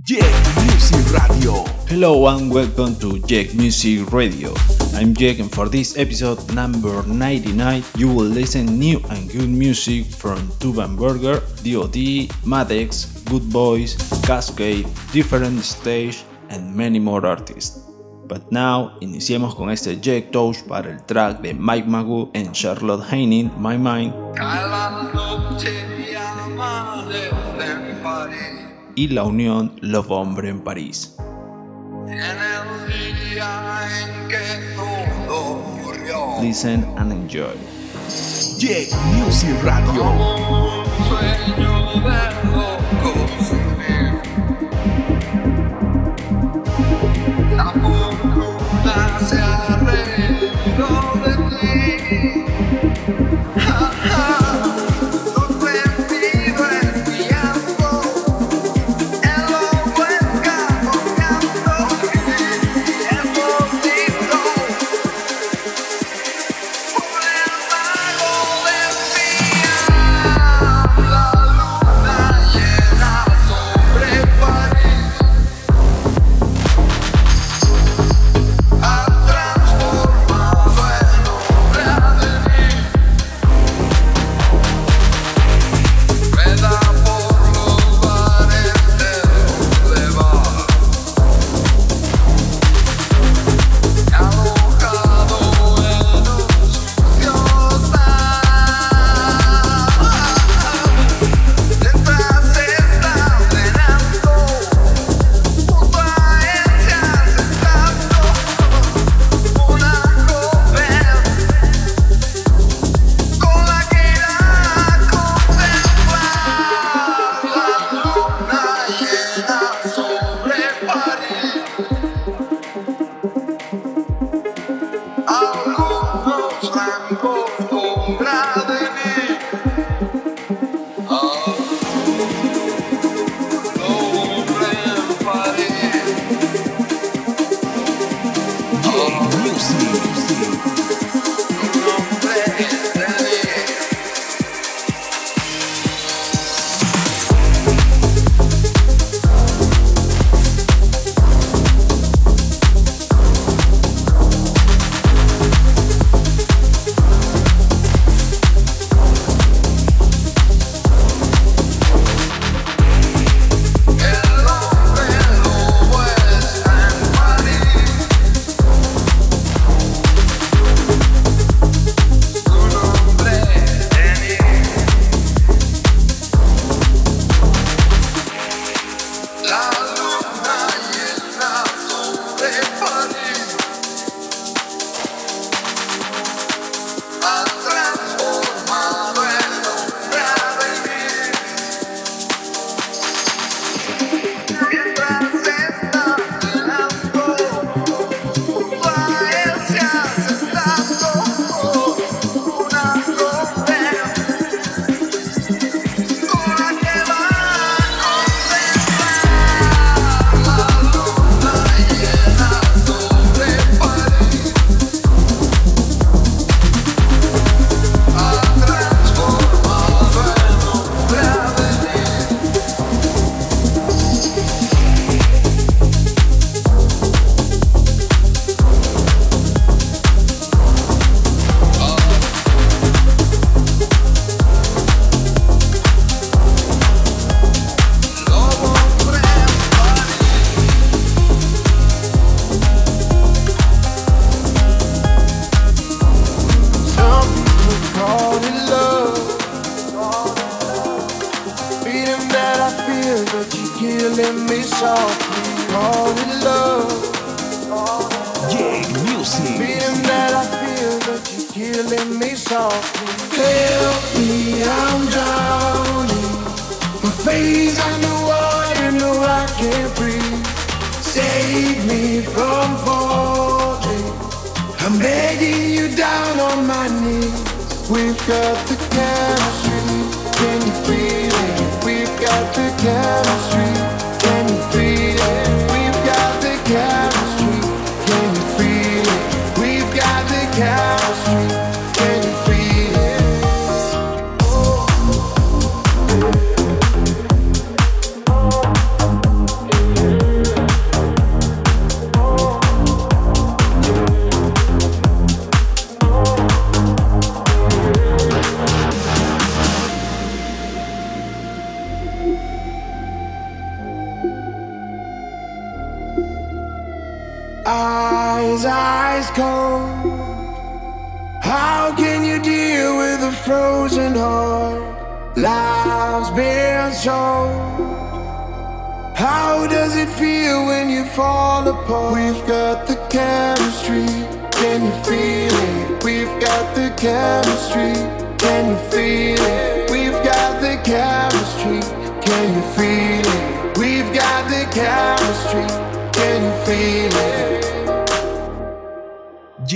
Jack Music Radio. Hello and welcome to Jack Music Radio. I'm Jack and for this episode number 99 you will listen new and good music from Tuban Burger, DOD, Madex, Good Boys, Cascade, Different Stage and many more artists. But now, iniciemos con este Jack Touch para el track de Mike Magoo and Charlotte Haining, My Mind. Y la unión Love Hombre en París. Listen and enjoy. Jack Music Radio. Eyes,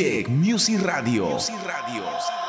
Music Radio. Music Radio.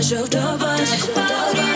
Пошел в дубас.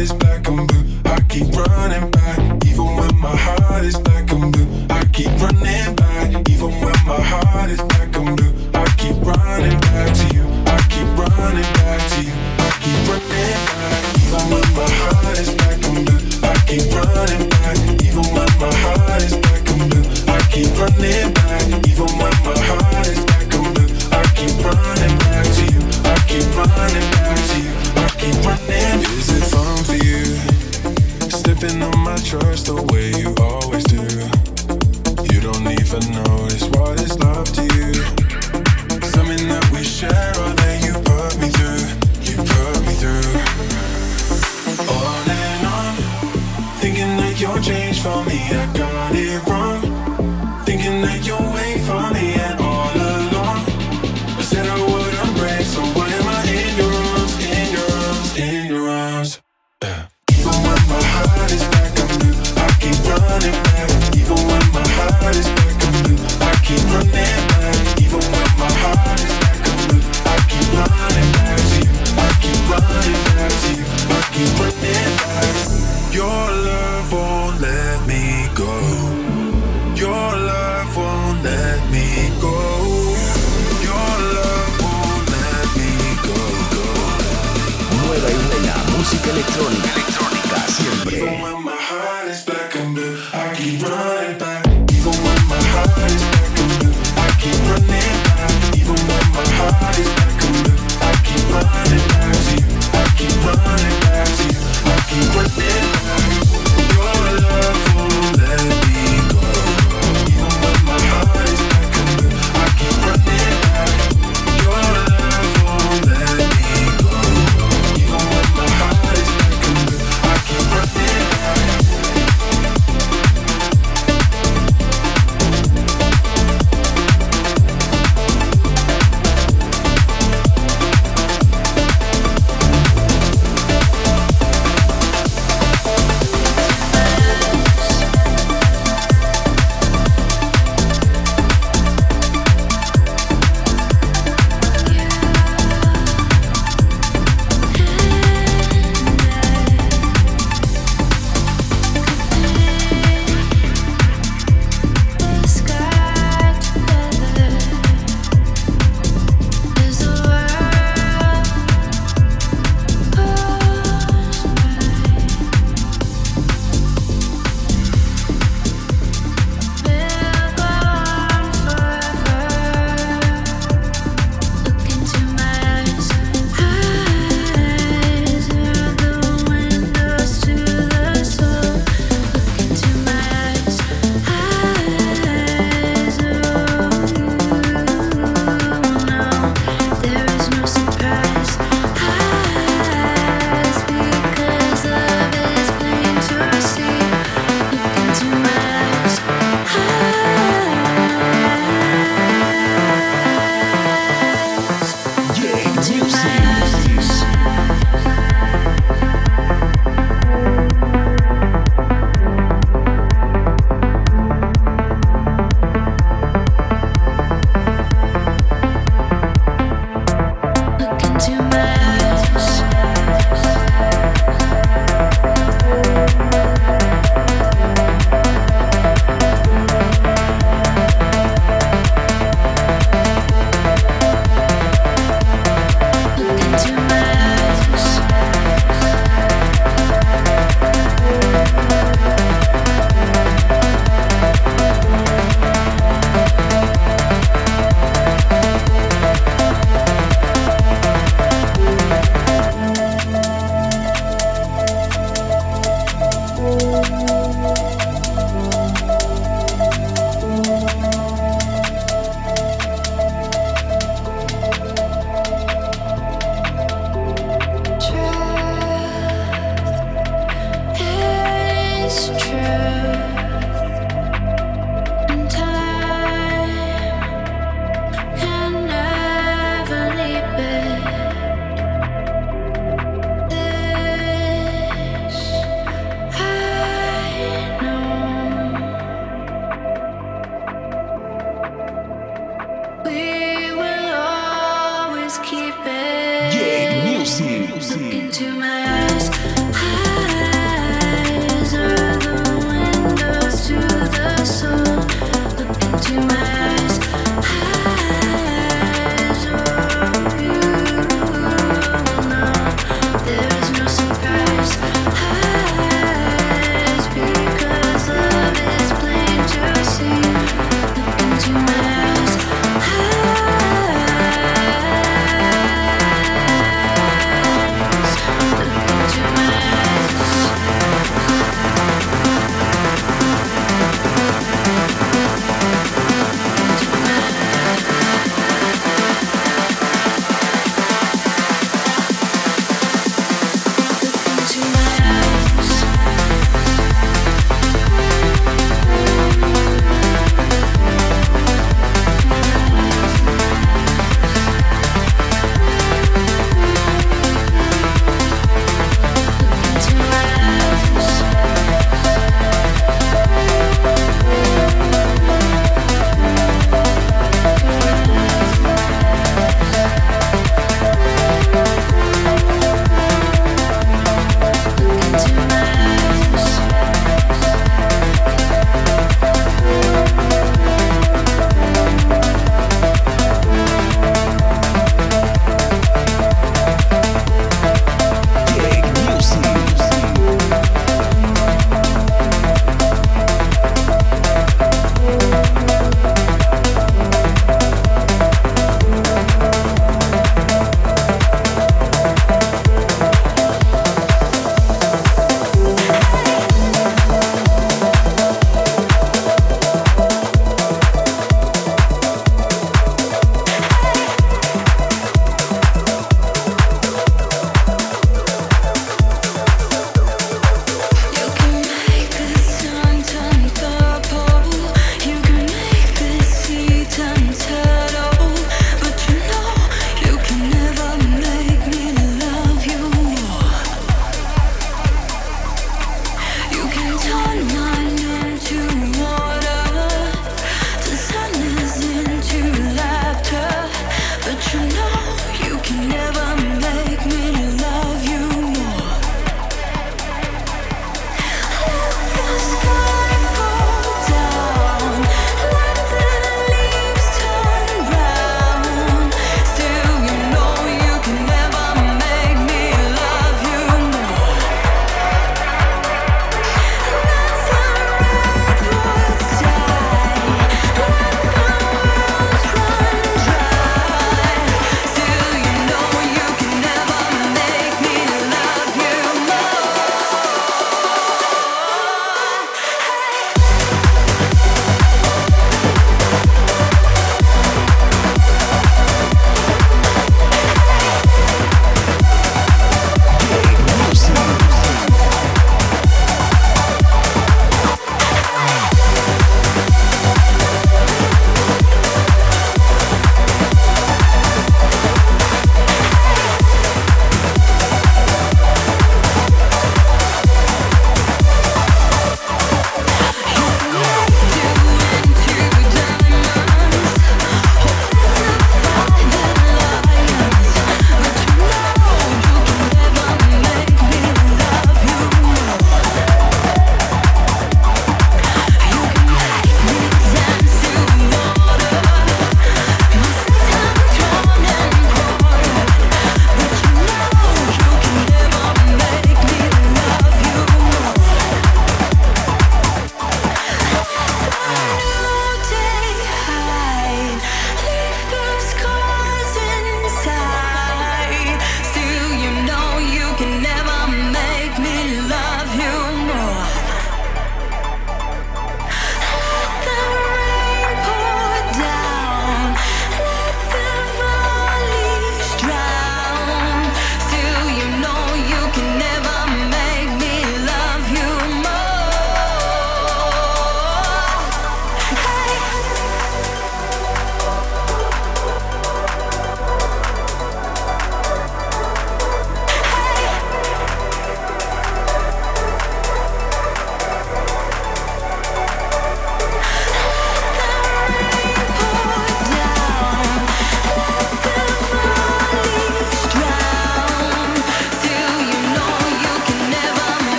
is black and blue. I keep running back, even when my heart is black and blue. I keep running back, even when my heart is black and blue. I keep running back to you. I keep running back to you. I keep running back, even when my heart is black and blue. I keep running back, even when my heart is black and blue. I keep running back, even when my heart is black and blue. I keep running back to you. I keep running back. trust the way you always do. You don't even notice what is love to you. Something that we share.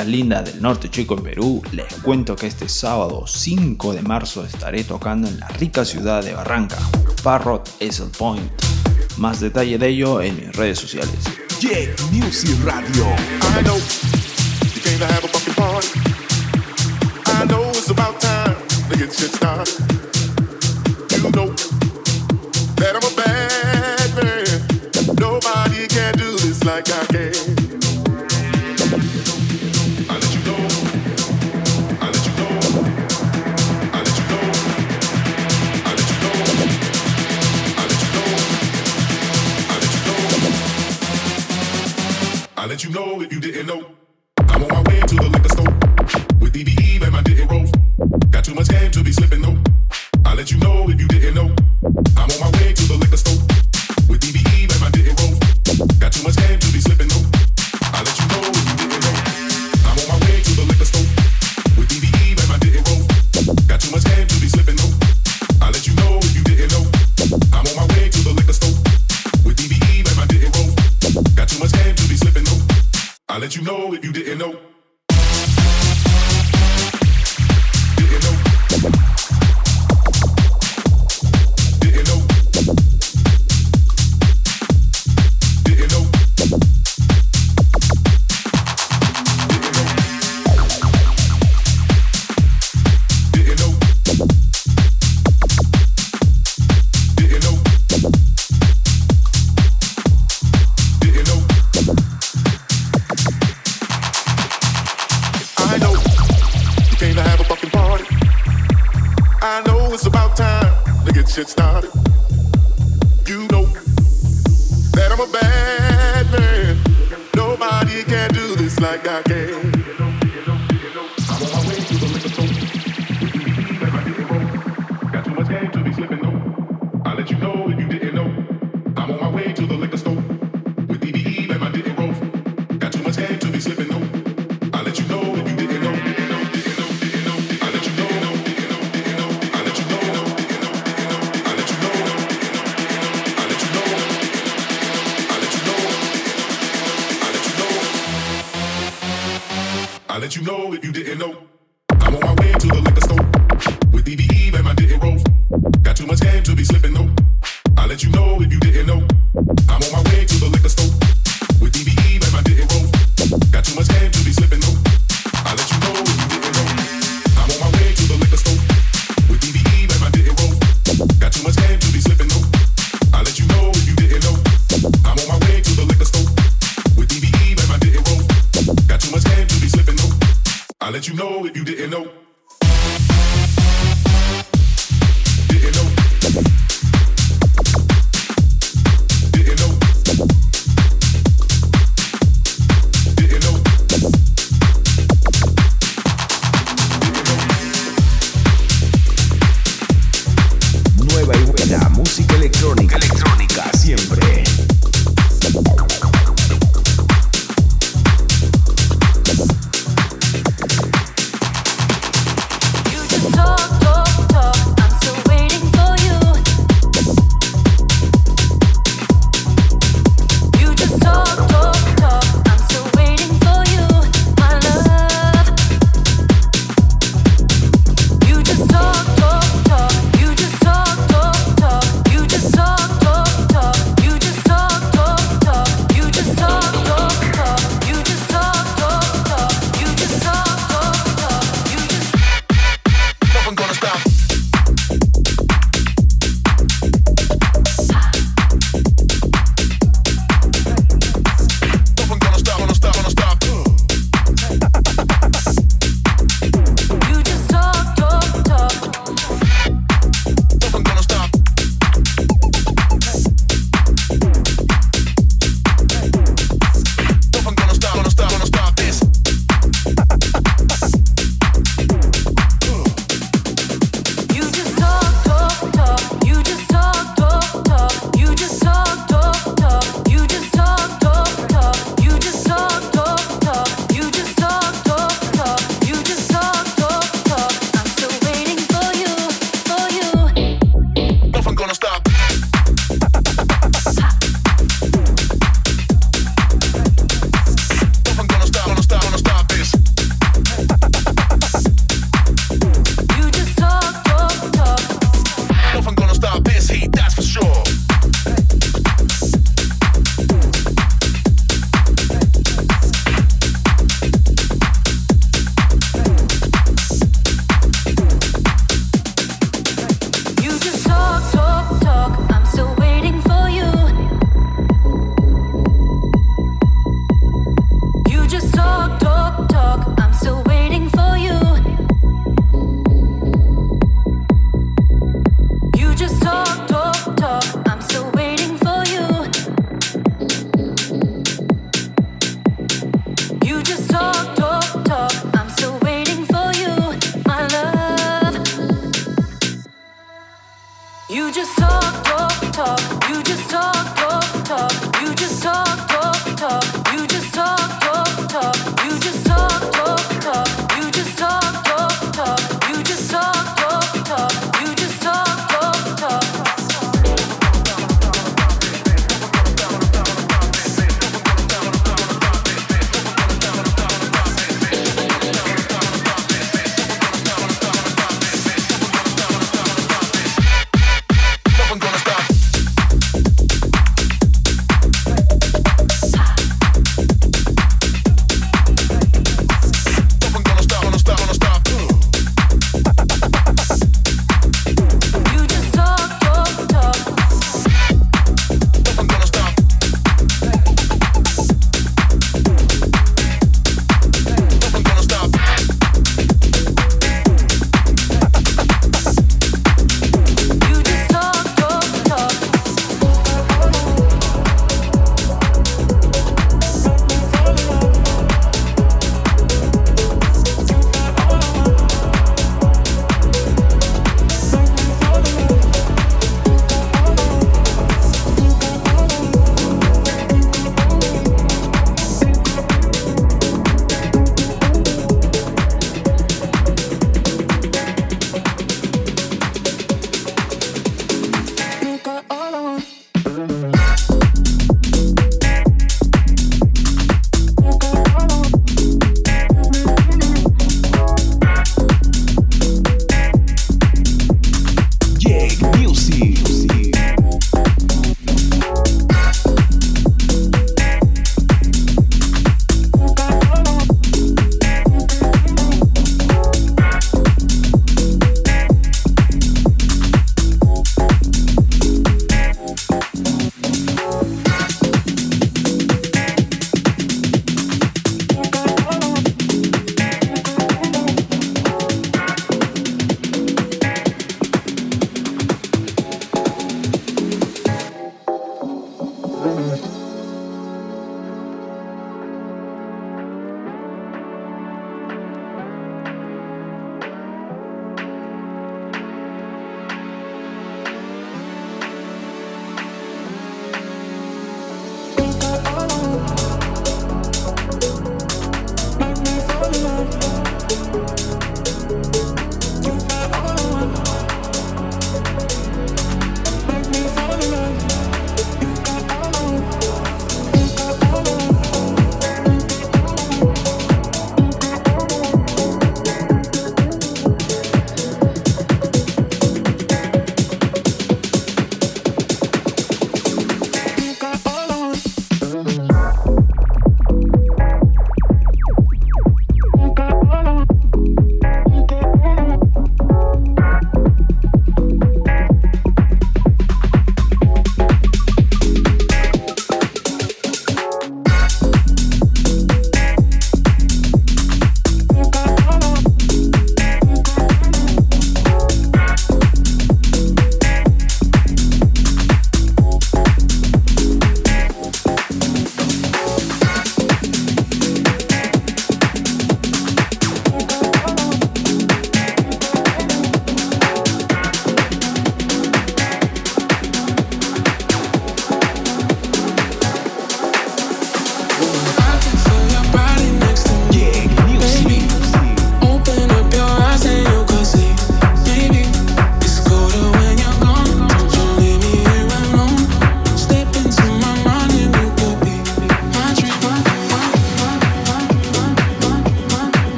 linda del norte chico en Perú, les cuento que este sábado 5 de marzo estaré tocando en la rica ciudad de Barranca, Parrot Easel Point. Más detalle de ello en mis redes sociales. let you know if you didn't know. I'm on my way to the liquor store with DVE and my didn't rolls. Got too much game to be slipping though. I let you know if you didn't know. I'm on my way to the liquor store.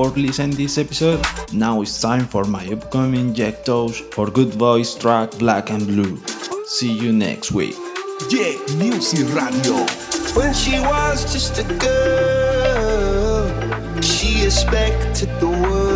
for listening this episode. Now it's time for my upcoming Jack Toes for good voice track Black and Blue. See you next week. Jack Music Radio. When she was just a girl, she expected the world